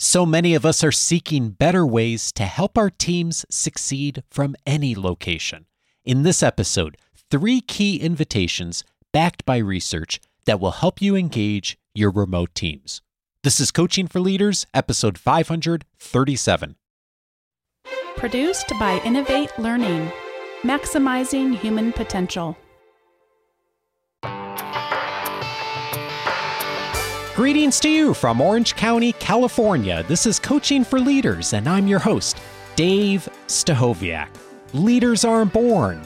So many of us are seeking better ways to help our teams succeed from any location. In this episode, three key invitations backed by research that will help you engage your remote teams. This is Coaching for Leaders, episode 537. Produced by Innovate Learning, maximizing human potential. Greetings to you from Orange County, California. This is Coaching for Leaders, and I'm your host, Dave Stachowiak. Leaders aren't born,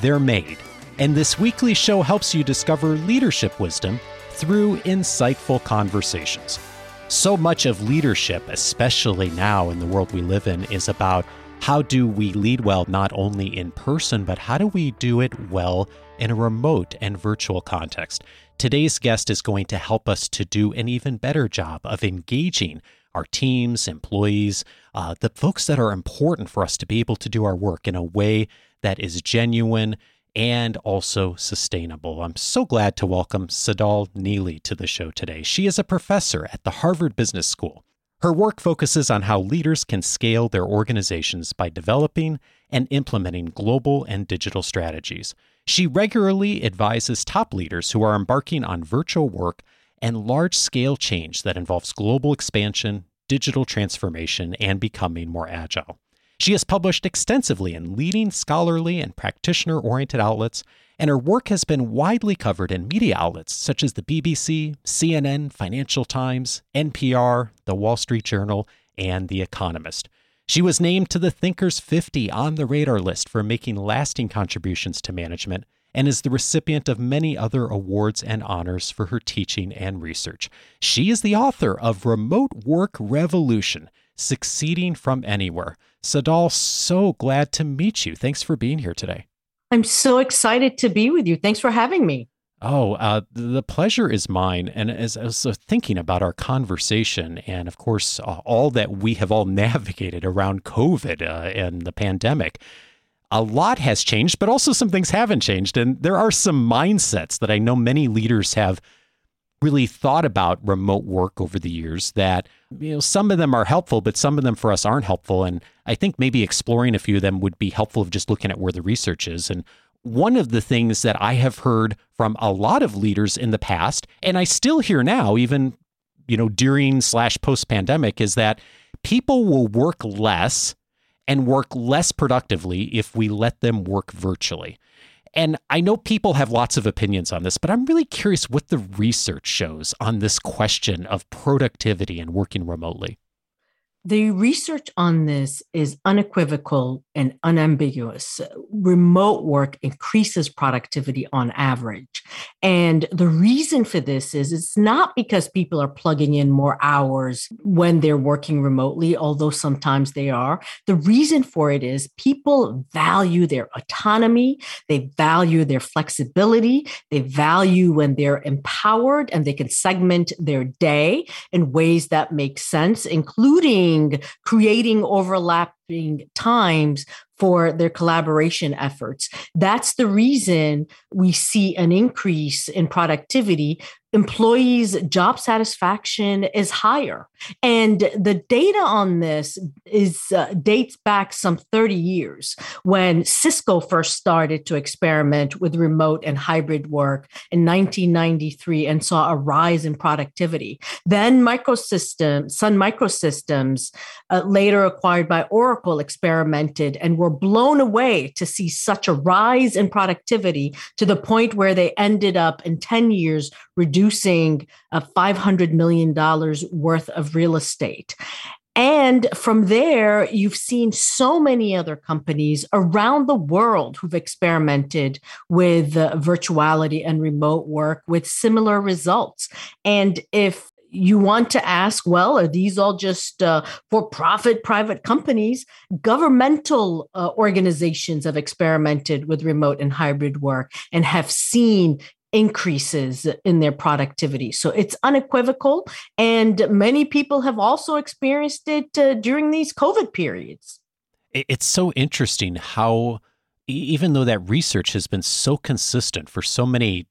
they're made. And this weekly show helps you discover leadership wisdom through insightful conversations. So much of leadership, especially now in the world we live in, is about how do we lead well not only in person, but how do we do it well in a remote and virtual context? Today's guest is going to help us to do an even better job of engaging our teams, employees, uh, the folks that are important for us to be able to do our work in a way that is genuine and also sustainable. I'm so glad to welcome Tsedal Neeley to the show today. She is a professor at the Harvard Business School. Her work focuses on how leaders can scale their organizations by developing and implementing global and digital strategies. She regularly advises top leaders who are embarking on virtual work and large scale change that involves global expansion, digital transformation, and becoming more agile. She has published extensively in leading scholarly and practitioner oriented outlets, and her work has been widely covered in media outlets such as the BBC, CNN, Financial Times, NPR, The Wall Street Journal, and The Economist. She was named to the Thinkers 50 on the radar list for making lasting contributions to management and is the recipient of many other awards and honors for her teaching and research. She is the author of Remote Work Revolution Succeeding from Anywhere. Tsedal, so glad to meet you. Thanks for being here today. I'm so excited to be with you. Thanks for having me. Oh, uh, the pleasure is mine. And as I was thinking about our conversation, and of course, uh, all that we have all navigated around COVID uh, and the pandemic, a lot has changed, but also some things haven't changed. And there are some mindsets that I know many leaders have really thought about remote work over the years that you know some of them are helpful but some of them for us aren't helpful and i think maybe exploring a few of them would be helpful of just looking at where the research is and one of the things that i have heard from a lot of leaders in the past and i still hear now even you know during slash post pandemic is that people will work less and work less productively if we let them work virtually and I know people have lots of opinions on this, but I'm really curious what the research shows on this question of productivity and working remotely. The research on this is unequivocal and unambiguous. Remote work increases productivity on average. And the reason for this is it's not because people are plugging in more hours when they're working remotely, although sometimes they are. The reason for it is people value their autonomy, they value their flexibility, they value when they're empowered and they can segment their day in ways that make sense, including creating times for their collaboration efforts. That's the reason we see an increase in productivity employees' job satisfaction is higher. And the data on this is uh, dates back some 30 years when Cisco first started to experiment with remote and hybrid work in 1993 and saw a rise in productivity. Then Microsystems, Sun Microsystems, uh, later acquired by Oracle, experimented and were blown away to see such a rise in productivity to the point where they ended up in 10 years reducing uh, $500 million worth of real estate. And from there, you've seen so many other companies around the world who've experimented with uh, virtuality and remote work with similar results. And if you want to ask, well, are these all just uh, for profit private companies? Governmental uh, organizations have experimented with remote and hybrid work and have seen increases in their productivity. So it's unequivocal. And many people have also experienced it uh, during these COVID periods. It's so interesting how, even though that research has been so consistent for so many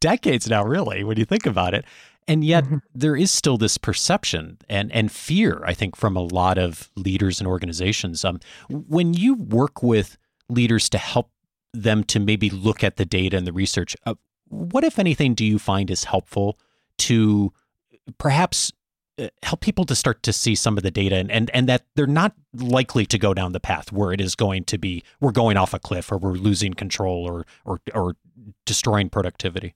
decades now, really, when you think about it, And yet mm-hmm. there is still this perception and, and fear, I think, from a lot of leaders and organizations. Um, when you work with leaders to help them to maybe look at the data and the research, uh, what, if anything, do you find is helpful to perhaps uh, help people to start to see some of the data and, and and that they're not likely to go down the path where it is going to be we're going off a cliff or we're losing control or or or destroying productivity?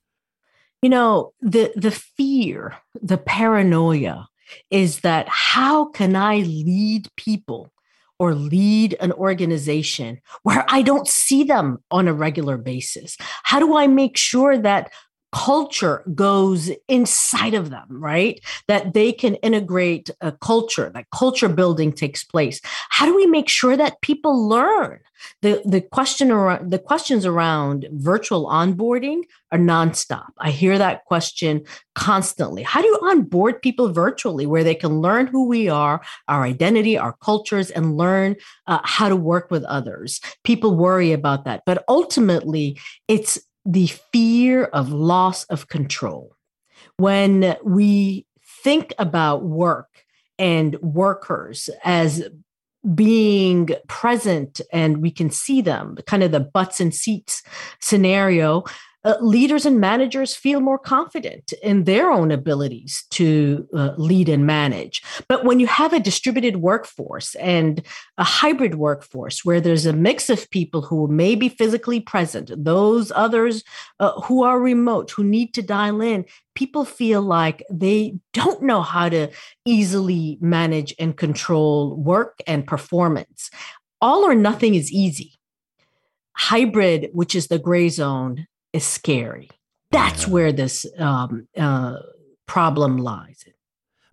You know the the fear the paranoia is that how can i lead people or lead an organization where I don't see them on a regular basis? How do I make sure that culture goes inside of them, right? That they can integrate a culture, that culture building takes place. How do we make sure that people learn? The, the question around the questions around virtual onboarding are nonstop. I hear that question constantly. How do you onboard people virtually where they can learn who we are, our identity, our cultures, and learn uh, how to work with others? People worry about that. But ultimately, it's the fear of loss of control. When we think about work and workers as being present and we can see them, kind of the butts and seats scenario, uh, leaders and managers feel more confident in their own abilities to uh, lead and manage. But when you have a distributed workforce and a hybrid workforce where there's a mix of people who may be physically present, those others uh, who are remote, who need to dial in, people feel like they don't know how to easily manage and control work and performance. All or nothing is easy hybrid, which is the gray zone, is scary. That's yeah. where this um, uh, problem lies.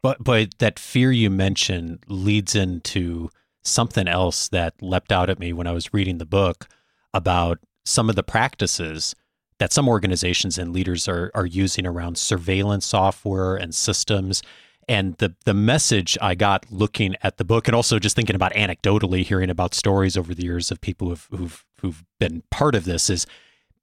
But but that fear you mentioned leads into something else that leapt out at me when I was reading the book about some of the practices that some organizations and leaders are are using around surveillance software and systems. And the the message I got looking at the book, and also just thinking about anecdotally hearing about stories over the years of people who've who've, who've been part of this, is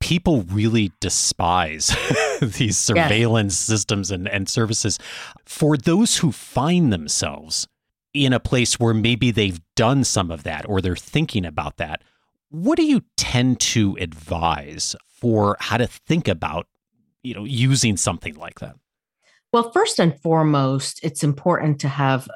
people really despise these surveillance systems and, and services. For those who find themselves in a place where maybe they've done some of that or they're thinking about that, what do you tend to advise for how to think about, you know, using something like that? Well, first and foremost, it's important to have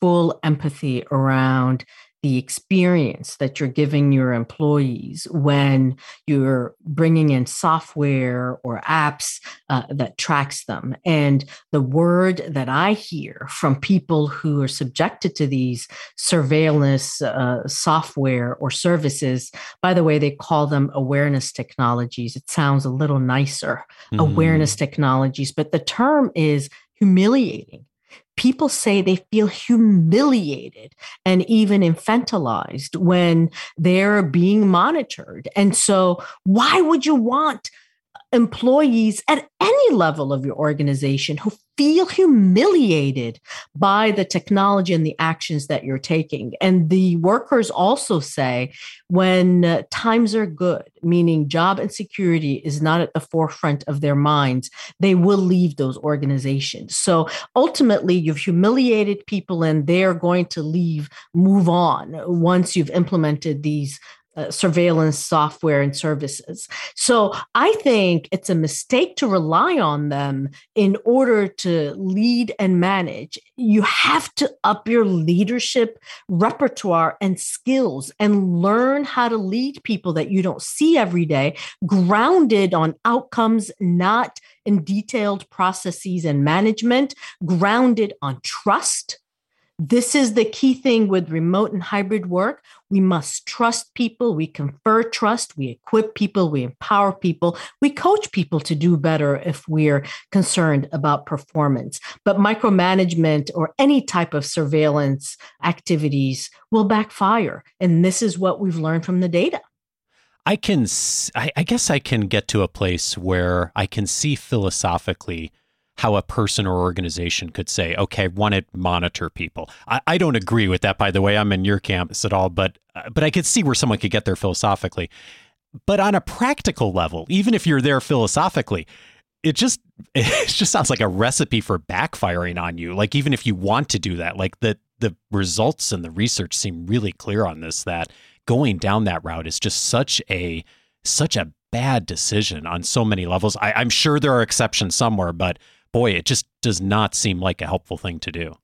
full empathy around the experience that you're giving your employees when you're bringing in software or apps uh, that tracks them. And the word that I hear from people who are subjected to these surveillance uh, software or services, by the way, they call them awareness technologies. It sounds a little nicer, mm. awareness technologies, but the term is humiliating people say they feel humiliated and even infantilized when they're being monitored. And so, why would you want employees at any level of your organization who feel humiliated by the technology and the actions that you're taking. And the workers also say when uh, times are good, meaning job insecurity is not at the forefront of their minds, they will leave those organizations. So ultimately, you've humiliated people and they're going to leave, move on once you've implemented these uh, surveillance software and services. So I think it's a mistake to rely on them in order to lead and manage. You have to up your leadership repertoire and skills and learn how to lead people that you don't see every day, grounded on outcomes, not in detailed processes and management, grounded on trust this is the key thing with remote and hybrid work. We must trust people. We confer trust. We equip people. We empower people. We coach people to do better if we're concerned about performance. But micromanagement or any type of surveillance activities will backfire. And this is what we've learned from the data. I can, I guess I can get to a place where I can see philosophically how a person or organization could say, okay, I want to monitor people. I, I, don't agree with that, by the way. I'm in your campus at all, but uh, but I could see where someone could get there philosophically. But on a practical level, even if you're there philosophically, it just it just sounds like a recipe for backfiring on you. Like even if you want to do that, like the the results and the research seem really clear on this that going down that route is just such a such a bad decision on so many levels. I, I'm sure there are exceptions somewhere, but boy, it just does not seem like a helpful thing to do.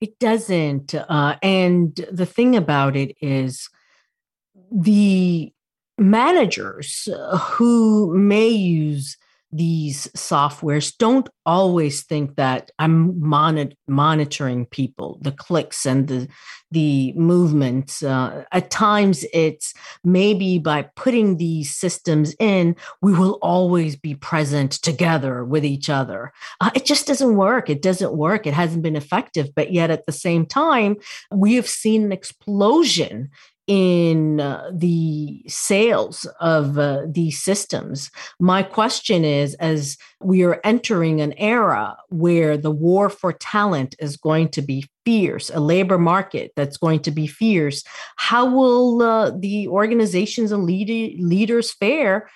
It doesn't. Uh, and the thing about it is the managers who may use these softwares don't always think that I'm mon- monitoring people, the clicks and the the movements. Uh, at times, it's maybe by putting these systems in, we will always be present together with each other. Uh, it just doesn't work. It doesn't work. It hasn't been effective. But yet, at the same time, we have seen an explosion in uh, the sales of uh, these systems. My question is as we are entering an era where the war for talent is going to be fierce, a labor market that's going to be fierce, how will uh, the organizations and lead- leaders fare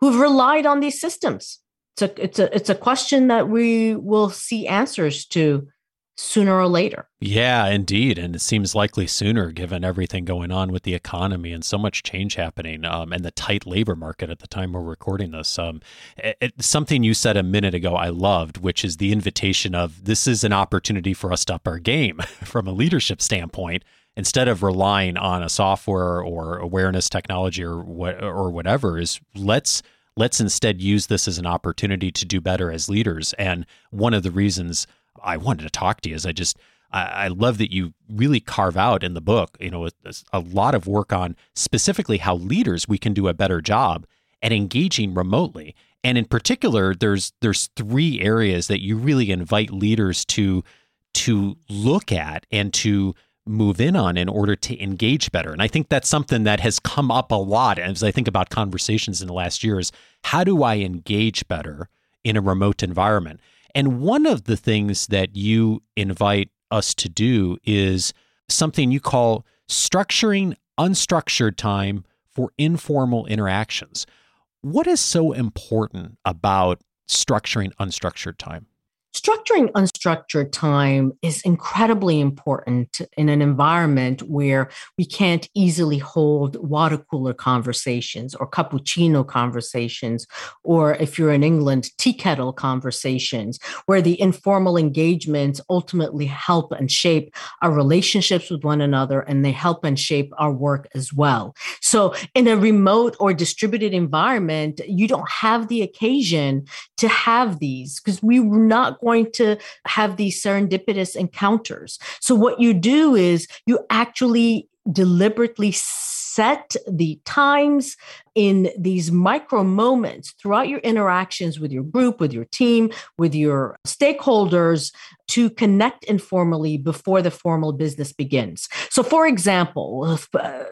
who've relied on these systems? It's a, it's, a, it's a question that we will see answers to sooner or later. Yeah, indeed. And it seems likely sooner given everything going on with the economy and so much change happening um, and the tight labor market at the time we're recording this. Um, it, it, something you said a minute ago I loved, which is the invitation of this is an opportunity for us to up our game from a leadership standpoint. Instead of relying on a software or awareness technology or what or whatever, is let's let's instead use this as an opportunity to do better as leaders. And one of the reasons I wanted to talk to you is I just I, I love that you really carve out in the book, you know, a lot of work on specifically how leaders we can do a better job at engaging remotely. And in particular, there's there's three areas that you really invite leaders to to look at and to move in on in order to engage better. And I think that's something that has come up a lot as I think about conversations in the last years. How do I engage better in a remote environment? And one of the things that you invite us to do is something you call structuring unstructured time for informal interactions. What is so important about structuring unstructured time? Structuring unstructured time is incredibly important in an environment where we can't easily hold water cooler conversations or cappuccino conversations, or if you're in England, tea kettle conversations, where the informal engagements ultimately help and shape our relationships with one another and they help and shape our work as well. So, in a remote or distributed environment, you don't have the occasion to have these because we were not going to have these serendipitous encounters. So, what you do is you actually deliberately set the times in these micro moments throughout your interactions with your group, with your team, with your stakeholders to connect informally before the formal business begins. So, for example, uh,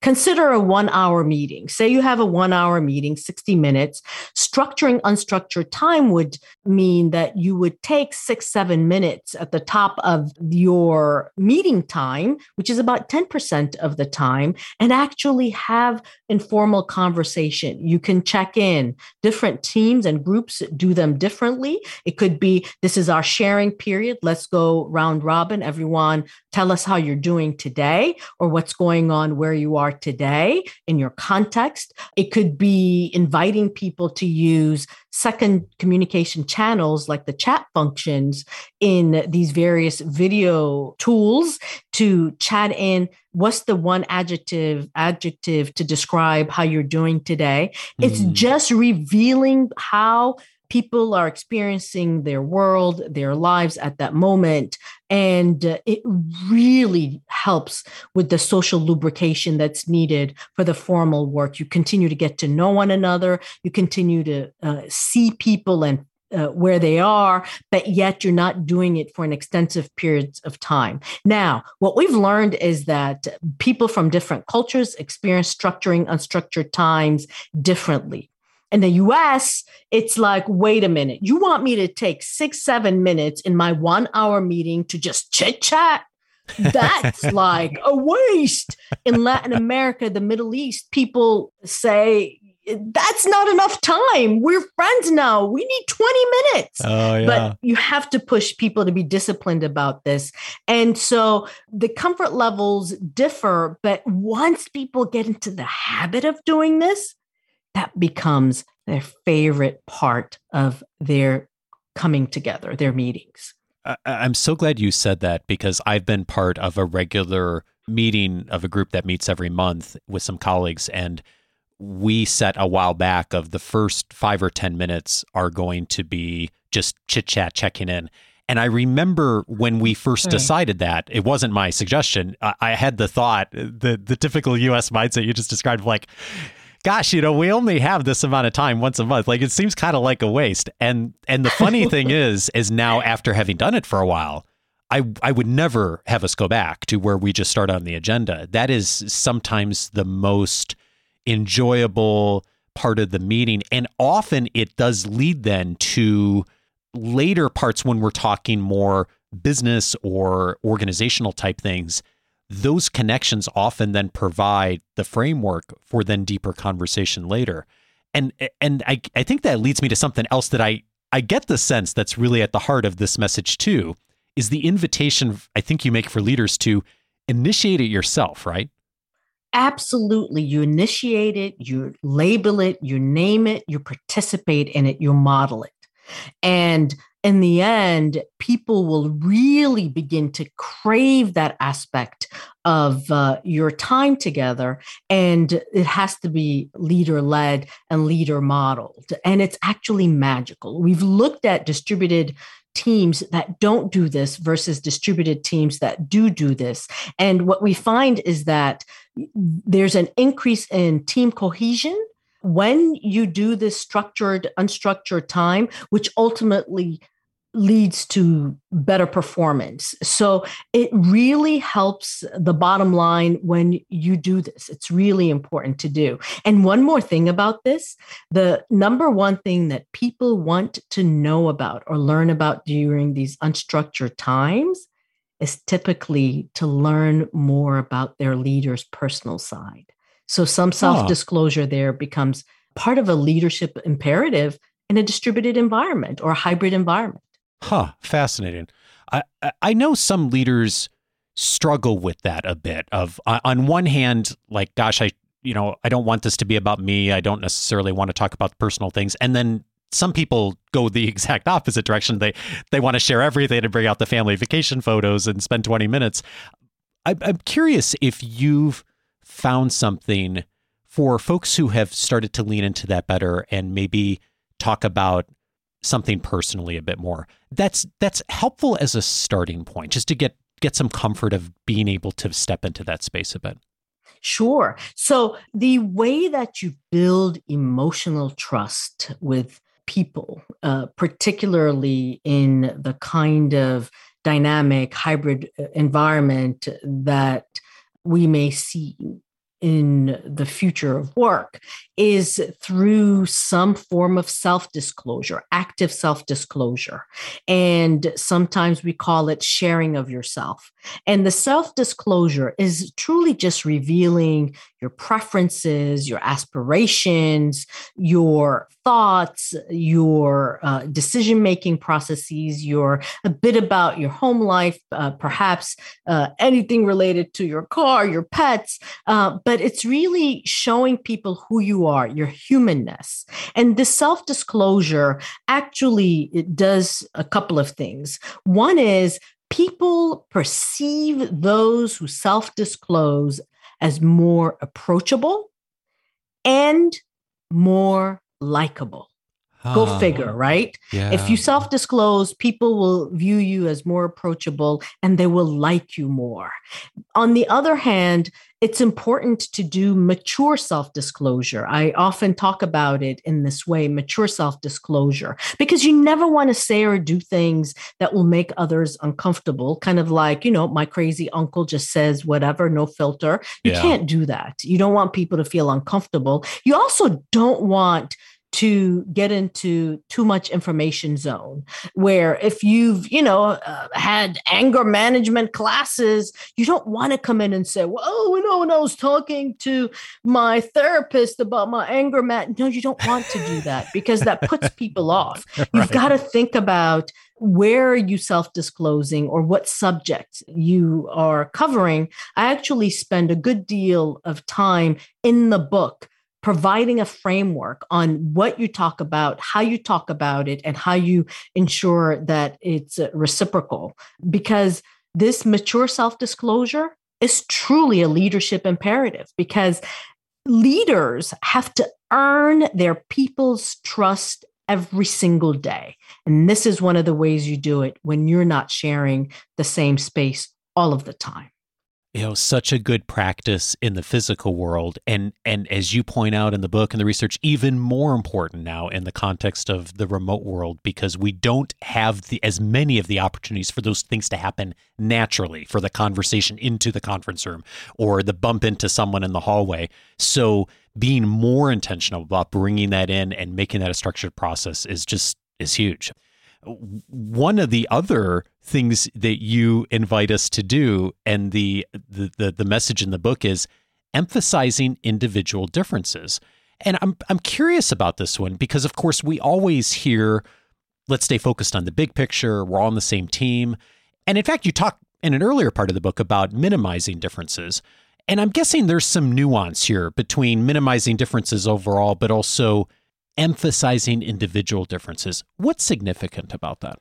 consider a one hour meeting. Say you have a one hour meeting, 60 minutes. Structuring unstructured time would mean that you would take six, seven minutes at the top of your meeting time, which is about 10% of the time, and actually have informal conversation. You can check in. Different teams and groups do them differently. It could be this is our sharing period. Let's go round robin. Everyone, tell us how you're doing today or what's going on where you are today in your context. It could be inviting people to use second communication channels like the chat functions in these various video tools to chat in what's the one adjective adjective to describe how you're doing today mm. it's just revealing how people are experiencing their world their lives at that moment and uh, it really helps with the social lubrication that's needed for the formal work you continue to get to know one another you continue to uh, see people and uh, where they are, but yet you're not doing it for an extensive periods of time. Now, what we've learned is that people from different cultures experience structuring unstructured times differently. In the US, it's like, wait a minute, you want me to take six, seven minutes in my one hour meeting to just chit chat? That's like a waste. In Latin America, the Middle East, people say, that's not enough time. We're friends now. We need 20 minutes. Oh, yeah. But you have to push people to be disciplined about this. And so the comfort levels differ. But once people get into the habit of doing this, that becomes their favorite part of their coming together, their meetings. I- I'm so glad you said that because I've been part of a regular meeting of a group that meets every month with some colleagues and we set a while back of the first five or 10 minutes are going to be just chit chat, checking in. And I remember when we first hmm. decided that it wasn't my suggestion. I, I had the thought, the the typical U.S. mindset you just described, like, gosh, you know, we only have this amount of time once a month. Like, it seems kind of like a waste. And and the funny thing is, is now after having done it for a while, I I would never have us go back to where we just start on the agenda. That is sometimes the most enjoyable part of the meeting. And often it does lead then to later parts when we're talking more business or organizational type things. Those connections often then provide the framework for then deeper conversation later. And and I, I think that leads me to something else that I, I get the sense that's really at the heart of this message too, is the invitation I think you make for leaders to initiate it yourself, right? Absolutely. You initiate it, you label it, you name it, you participate in it, you model it. And in the end, people will really begin to crave that aspect of uh, your time together. And it has to be leader led and leader modeled. And it's actually magical. We've looked at distributed teams that don't do this versus distributed teams that do do this. And what we find is that there's an increase in team cohesion when you do this structured, unstructured time, which ultimately leads to better performance. So it really helps the bottom line when you do this. It's really important to do. And one more thing about this the number one thing that people want to know about or learn about during these unstructured times is typically to learn more about their leader's personal side. So some self disclosure there becomes part of a leadership imperative in a distributed environment or a hybrid environment. Huh, fascinating. I I know some leaders struggle with that a bit of uh, on one hand like gosh I you know I don't want this to be about me. I don't necessarily want to talk about personal things. And then some people go the exact opposite direction. They they want to share everything and bring out the family vacation photos and spend 20 minutes. I, I'm curious if you've found something for folks who have started to lean into that better and maybe talk about something personally a bit more. That's that's helpful as a starting point, just to get get some comfort of being able to step into that space a bit. Sure. So the way that you build emotional trust with people, uh, particularly in the kind of dynamic hybrid uh, environment that we may see in the future of work is through some form of self disclosure, active self disclosure. And sometimes we call it sharing of yourself. And the self disclosure is truly just revealing your preferences, your aspirations, your thoughts, your uh, decision making processes, your a bit about your home life, uh, perhaps uh, anything related to your car, your pets. Uh, but it's really showing people who you are, your humanness. And this self disclosure actually it does a couple of things. One is people perceive those who self disclose as more approachable and more likable. Go figure, right? Yeah. If you self disclose, people will view you as more approachable and they will like you more. On the other hand, it's important to do mature self disclosure. I often talk about it in this way mature self disclosure, because you never want to say or do things that will make others uncomfortable. Kind of like, you know, my crazy uncle just says whatever, no filter. You Yeah. can't do that. You don't want people to feel uncomfortable. You also don't want to get into too much information zone where if you've you know uh, had anger management classes you don't want to come in and say well oh, you know when i was talking to my therapist about my anger mat no you don't want to do that because that puts people off. You've got to think about where are you self disclosing or what subjects you are covering, I actually spend a good deal of time in the book providing a framework on what you talk about, how you talk about it, and how you ensure that it's uh, reciprocal. Because this mature self disclosure is truly a leadership imperative because leaders have to earn their people's trust every single day. And this is one of the ways you do it when you're not sharing the same space all of the time you know such a good practice in the physical world. And and as you point out in the book and the research even more important now in the context of the remote world because we don't have the as many of the opportunities for those things to happen naturally for the conversation into the conference room or the bump into someone in the hallway. So being more intentional about bringing that in and making that a structured process is just is huge one of the other things that you invite us to do and the, the the the, message in the book is emphasizing individual differences. And I'm I'm curious about this one because of course we always hear let's stay focused on the big picture. We're all on the same team. And in fact you talk in an earlier part of the book about minimizing differences. And I'm guessing there's some nuance here between minimizing differences overall but also emphasizing individual differences. What's significant about that?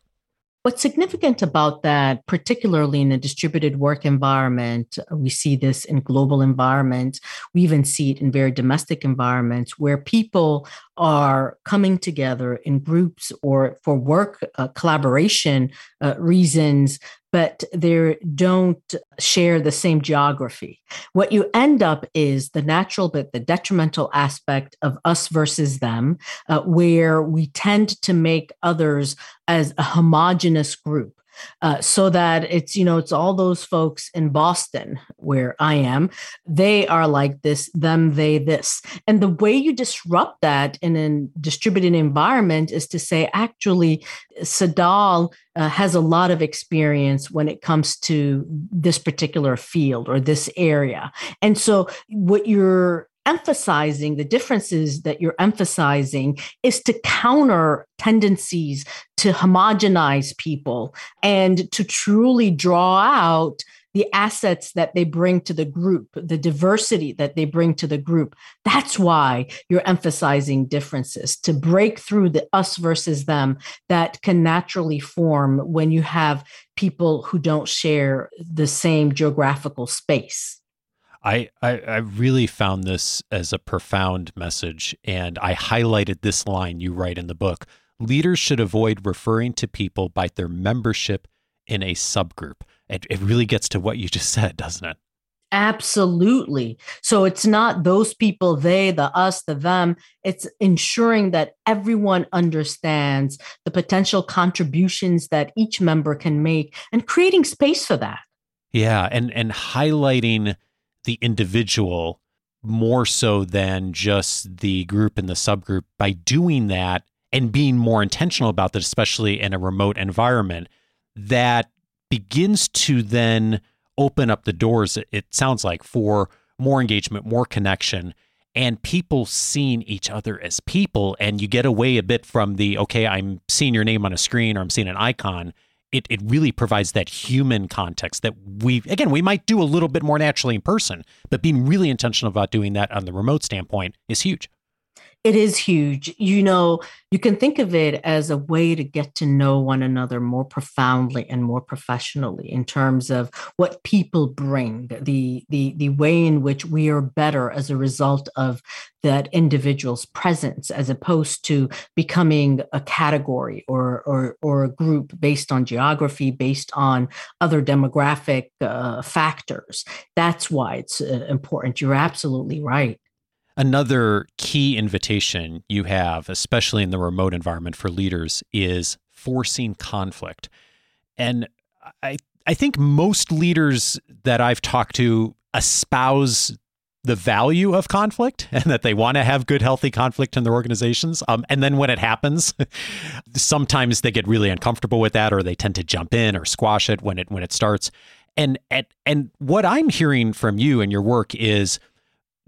What's significant about that, particularly in a distributed work environment, we see this in global environments. We even see it in very domestic environments where people are coming together in groups or for work uh, collaboration uh, reasons but they don't share the same geography. What you end up is the natural but the detrimental aspect of us versus them, uh, where we tend to make others as a homogenous group. Uh, so that it's you know it's all those folks in Boston where I am. They are like this, them, they, this, and the way you disrupt that in a distributed environment is to say, actually, Tsedal uh, has a lot of experience when it comes to this particular field or this area, and so what you're emphasizing the differences that you're emphasizing is to counter tendencies to homogenize people and to truly draw out the assets that they bring to the group, the diversity that they bring to the group. That's why you're emphasizing differences to break through the us versus them that can naturally form when you have people who don't share the same geographical space. I, I, I really found this as a profound message, and I highlighted this line you write in the book. Leaders should avoid referring to people by their membership in a subgroup. It, it really gets to what you just said, doesn't it? Absolutely. So it's not those people, they, the us, the them. It's ensuring that everyone understands the potential contributions that each member can make and creating space for that. Yeah. And, and highlighting the individual more so than just the group and the subgroup by doing that and being more intentional about that, especially in a remote environment, that begins to then open up the doors, it sounds like, for more engagement, more connection, and people seeing each other as people. And you get away a bit from the, okay, I'm seeing your name on a screen or I'm seeing an icon it, it really provides that human context that we again we might do a little bit more naturally in person but being really intentional about doing that on the remote standpoint is huge it is huge. You know, you can think of it as a way to get to know one another more profoundly and more professionally in terms of what people bring, the the the way in which we are better as a result of that individual's presence, as opposed to becoming a category or or or a group based on geography, based on other demographic uh, factors. That's why it's uh, important. You're absolutely right. Another key invitation you have, especially in the remote environment for leaders, is forcing conflict. And I, I think most leaders that I've talked to espouse the value of conflict and that they want to have good, healthy conflict in their organizations. Um, and then when it happens, sometimes they get really uncomfortable with that, or they tend to jump in or squash it when it when it starts. And and and what I'm hearing from you and your work is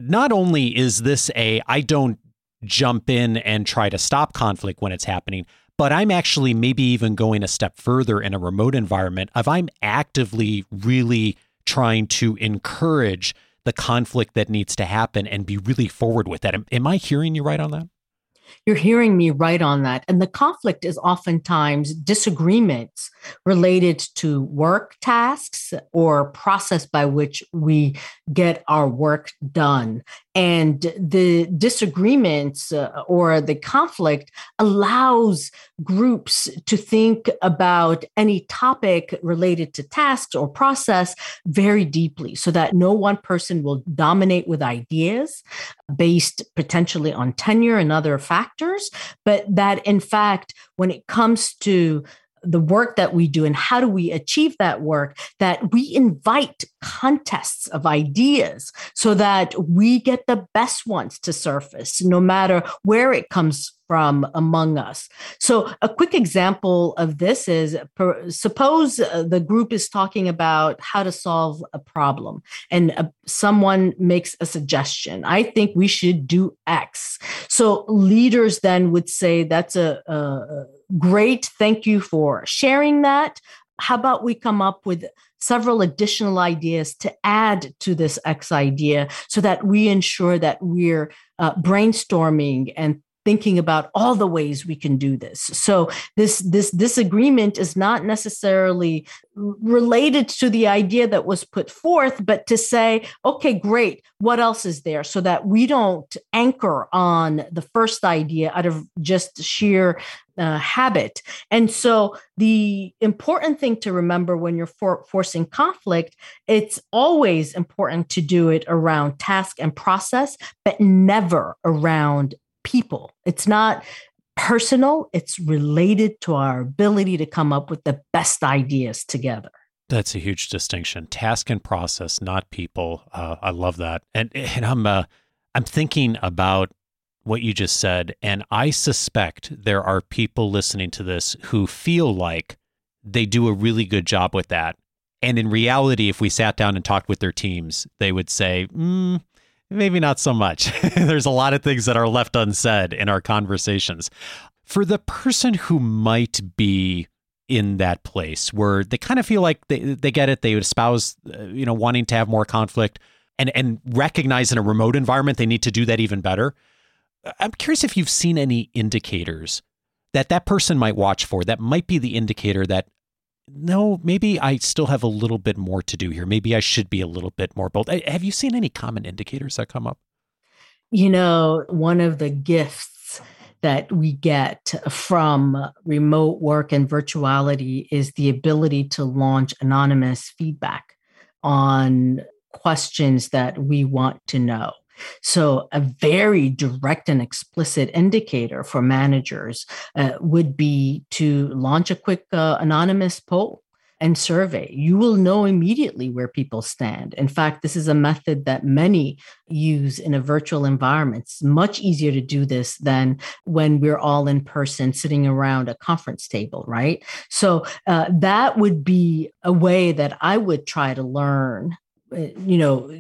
not only is this a I don't jump in and try to stop conflict when it's happening, but I'm actually maybe even going a step further in a remote environment of I'm actively really trying to encourage the conflict that needs to happen and be really forward with that. Am, am I hearing you right on that? You're hearing me right on that. And the conflict is oftentimes disagreements related to work tasks or process by which we get our work done. And the disagreements uh, or the conflict allows groups to think about any topic related to tasks or process very deeply so that no one person will dominate with ideas based potentially on tenure and other factors, but that in fact, when it comes to the work that we do and how do we achieve that work that we invite contests of ideas so that we get the best ones to surface no matter where it comes from among us so a quick example of this is per, suppose uh, the group is talking about how to solve a problem and uh, someone makes a suggestion i think we should do x so leaders then would say that's a, a Great. Thank you for sharing that. How about we come up with several additional ideas to add to this X idea so that we ensure that we're uh, brainstorming and thinking about all the ways we can do this so this this disagreement is not necessarily related to the idea that was put forth but to say okay great what else is there so that we don't anchor on the first idea out of just sheer uh, habit. And so, the important thing to remember when you're for- forcing conflict, it's always important to do it around task and process, but never around people. It's not personal, it's related to our ability to come up with the best ideas together. That's a huge distinction. Task and process, not people. Uh, I love that. And and I'm uh, I'm thinking about what you just said, and I suspect there are people listening to this who feel like they do a really good job with that. And in reality, if we sat down and talked with their teams, they would say, mm, maybe not so much. There's a lot of things that are left unsaid in our conversations. For the person who might be in that place where they kind of feel like they, they get it, they espouse, uh, you know, wanting to have more conflict and, and recognize in a remote environment they need to do that even better. I'm curious if you've seen any indicators that that person might watch for that might be the indicator that no, maybe I still have a little bit more to do here. Maybe I should be a little bit more bold. Have you seen any common indicators that come up? You know, one of the gifts that we get from remote work and virtuality is the ability to launch anonymous feedback on questions that we want to know. So, a very direct and explicit indicator for managers uh, would be to launch a quick uh, anonymous poll and survey. You will know immediately where people stand. In fact, this is a method that many use in a virtual environment. It's much easier to do this than when we're all in person sitting around a conference table, right? So, uh, that would be a way that I would try to learn. Uh, you know,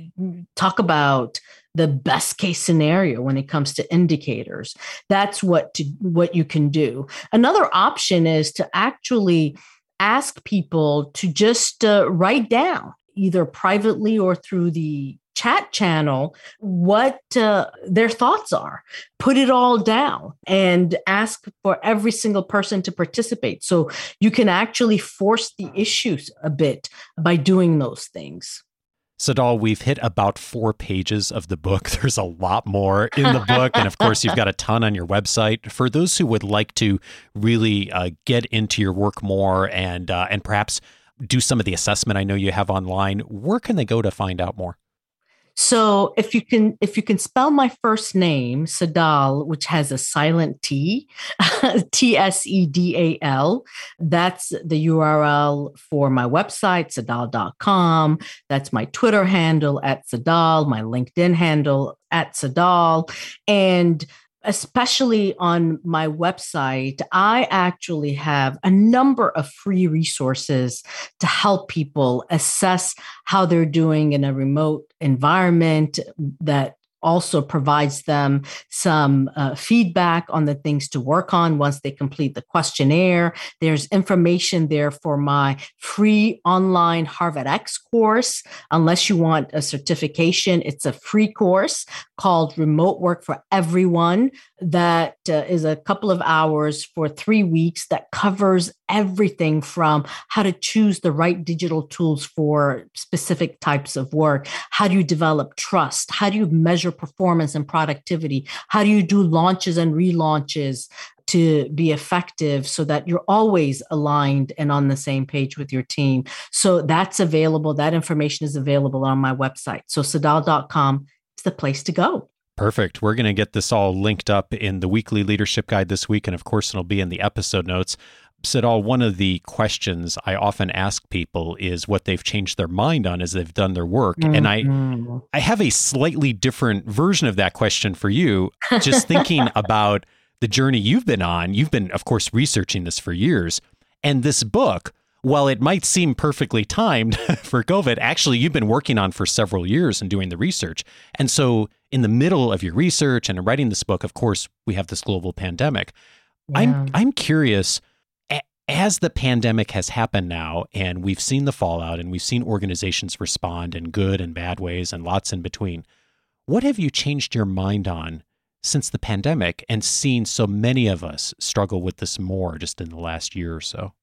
talk about the best case scenario when it comes to indicators. That's what to what you can do. Another option is to actually ask people to just uh, write down either privately or through the chat channel what uh, their thoughts are. Put it all down and ask for every single person to participate. So you can actually force the issues a bit by doing those things Tsedal, we've hit about four pages of the book. There's a lot more in the book. and of course, you've got a ton on your website. For those who would like to really uh, get into your work more and, uh, and perhaps do some of the assessment I know you have online, where can they go to find out more? So if you can if you can spell my first name, Tsedal, which has a silent T, T S E D A L, that's the URL for my website, tsedal.com. That's my Twitter handle at Tsedal, my LinkedIn handle at Tsedal. And especially on my website, I actually have a number of free resources to help people assess how they're doing in a remote environment that also provides them some uh, feedback on the things to work on once they complete the questionnaire. There's information there for my free online Harvard X course. Unless you want a certification, it's a free course called Remote Work for Everyone that uh, is a couple of hours for three weeks that covers everything from how to choose the right digital tools for specific types of work. How do you develop trust? How do you measure performance and productivity? How do you do launches and relaunches? to be effective so that you're always aligned and on the same page with your team. So that's available. That information is available on my website. So tsedal.com is the place to go. Perfect. We're going to get this all linked up in the weekly leadership guide this week. And of course, it'll be in the episode notes. Tsedal, one of the questions I often ask people is what they've changed their mind on as they've done their work. Mm-hmm. And I mm-hmm. I have a slightly different version of that question for you. Just thinking about the journey you've been on. You've been, of course, researching this for years. And this book, while it might seem perfectly timed for COVID, actually you've been working on for several years and doing the research. And so in the middle of your research and writing this book, of course, we have this global pandemic. Yeah. I'm I'm curious as the pandemic has happened now and we've seen the fallout and we've seen organizations respond in good and bad ways and lots in between. What have you changed your mind on since the pandemic and seen so many of us struggle with this more just in the last year or so?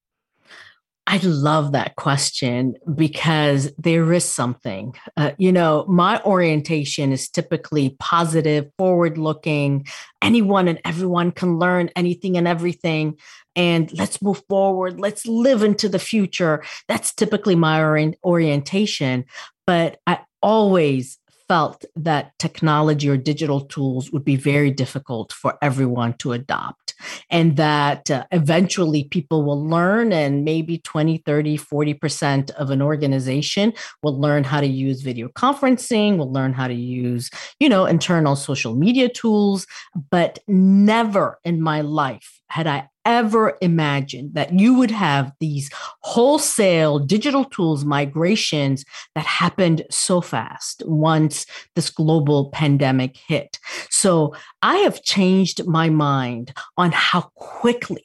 I love that question because there is something. Uh, you know, my orientation is typically positive, forward looking. Anyone and everyone can learn anything and everything. And let's move forward. Let's live into the future. That's typically my orientation. But I always felt that technology or digital tools would be very difficult for everyone to adopt and that uh, eventually people will learn and maybe 20 30 40% of an organization will learn how to use video conferencing will learn how to use you know internal social media tools. But never in my life had i ever imagined that you would have these wholesale digital tools migrations that happened so fast once this global pandemic hit. So I have changed my mind on how quickly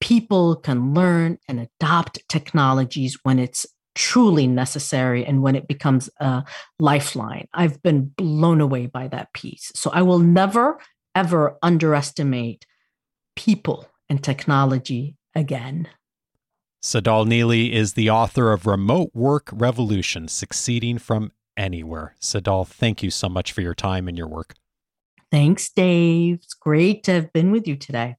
people can learn and adopt technologies when it's truly necessary and when it becomes a lifeline. I've been blown away by that piece. So I will never, ever underestimate people and technology again. Tsedal Neeley is the author of Remote Work Revolution Succeeding from Anywhere. Tsedal, thank you so much for your time and your work. Thanks, Dave. It's great to have been with you today.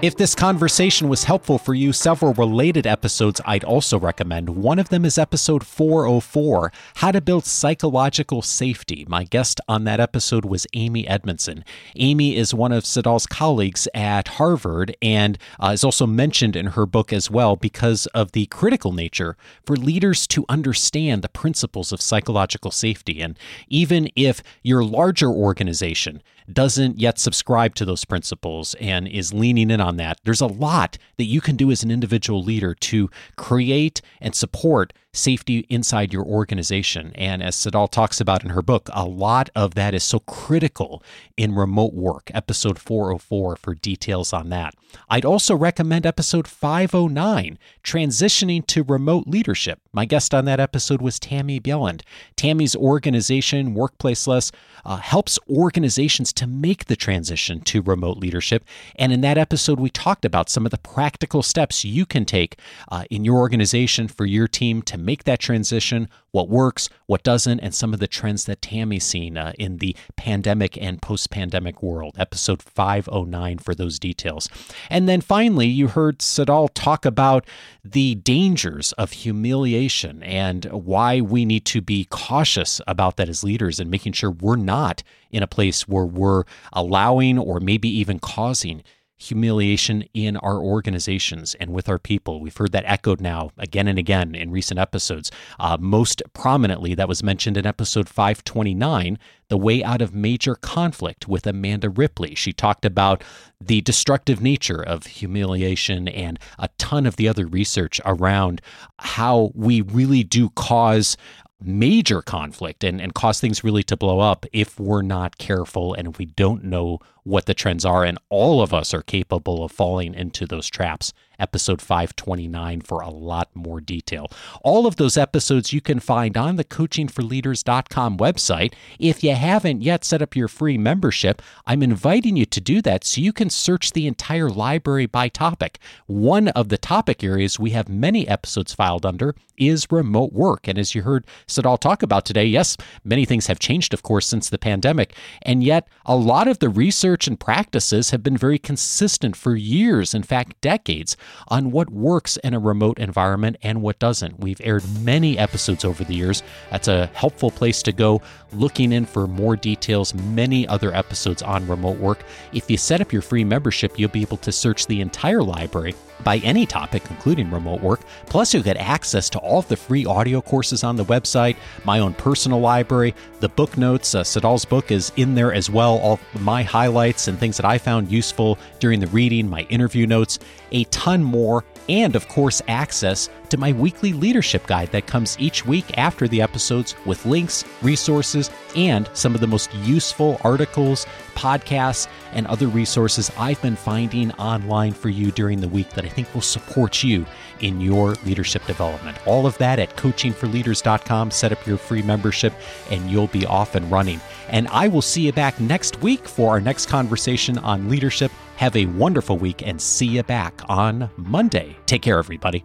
If this conversation was helpful for you, several related episodes I'd also recommend. One of them is episode 404 How to Build Psychological Safety. My guest on that episode was Amy Edmondson. Amy is one of Tsedal's colleagues at Harvard and uh, is also mentioned in her book as well because of the critical nature for leaders to understand the principles of psychological safety. And even if your larger organization doesn't yet subscribe to those principles and is leaning in on that, there's a lot that you can do as an individual leader to create and support safety inside your organization. And as Tsedal talks about in her book, a lot of that is so critical in remote work. Episode 404 for details on that. I'd also recommend episode 509, Transitioning to Remote Leadership. My guest on that episode was Tammy Bjelland. Tammy's organization, Workplaceless, uh, helps organizations to make the transition to remote leadership. And in that episode, we talked about some of the practical steps you can take uh, in your organization for your team to make that transition, what works, what doesn't, and some of the trends that Tammy's seen uh, in the pandemic and post pandemic world. Episode 509 for those details. And then finally, you heard Tsedal talk about the dangers of humiliation and why we need to be cautious about that as leaders and making sure we're not in a place where we're allowing or maybe even causing humiliation in our organizations and with our people. We've heard that echoed now again and again in recent episodes. Uh, most prominently, that was mentioned in episode 529, The Way Out of Major Conflict with Amanda Ripley. She talked about the destructive nature of humiliation and a ton of the other research around how we really do cause major conflict and, and cause things really to blow up if we're not careful and if we don't know what the trends are. And all of us are capable of falling into those traps episode 529 for a lot more detail. All of those episodes you can find on the coachingforleaders.com website. If you haven't yet set up your free membership, I'm inviting you to do that so you can search the entire library by topic. One of the topic areas we have many episodes filed under is remote work. And as you heard Tsedal talk about today, yes, many things have changed, of course, since the pandemic. And yet, a lot of the research and practices have been very consistent for years, in fact, decades on what works in a remote environment and what doesn't. We've aired many episodes over the years. That's a helpful place to go looking in for more details, many other episodes on remote work. If you set up your free membership, you'll be able to search the entire library by any topic, including remote work. Plus, you'll get access to all of the free audio courses on the website, my own personal library, the book notes. Uh, Tsedal's book is in there as well, all my highlights and things that I found useful during the reading, my interview notes, a ton more and of course, access to my weekly leadership guide that comes each week after the episodes with links, resources, and some of the most useful articles, podcasts, and other resources I've been finding online for you during the week that I think will support you in your leadership development. All of that at coachingforleaders.com. Set up your free membership and you'll be off and running. And I will see you back next week for our next conversation on leadership have a wonderful week and see you back on Monday. Take care, everybody.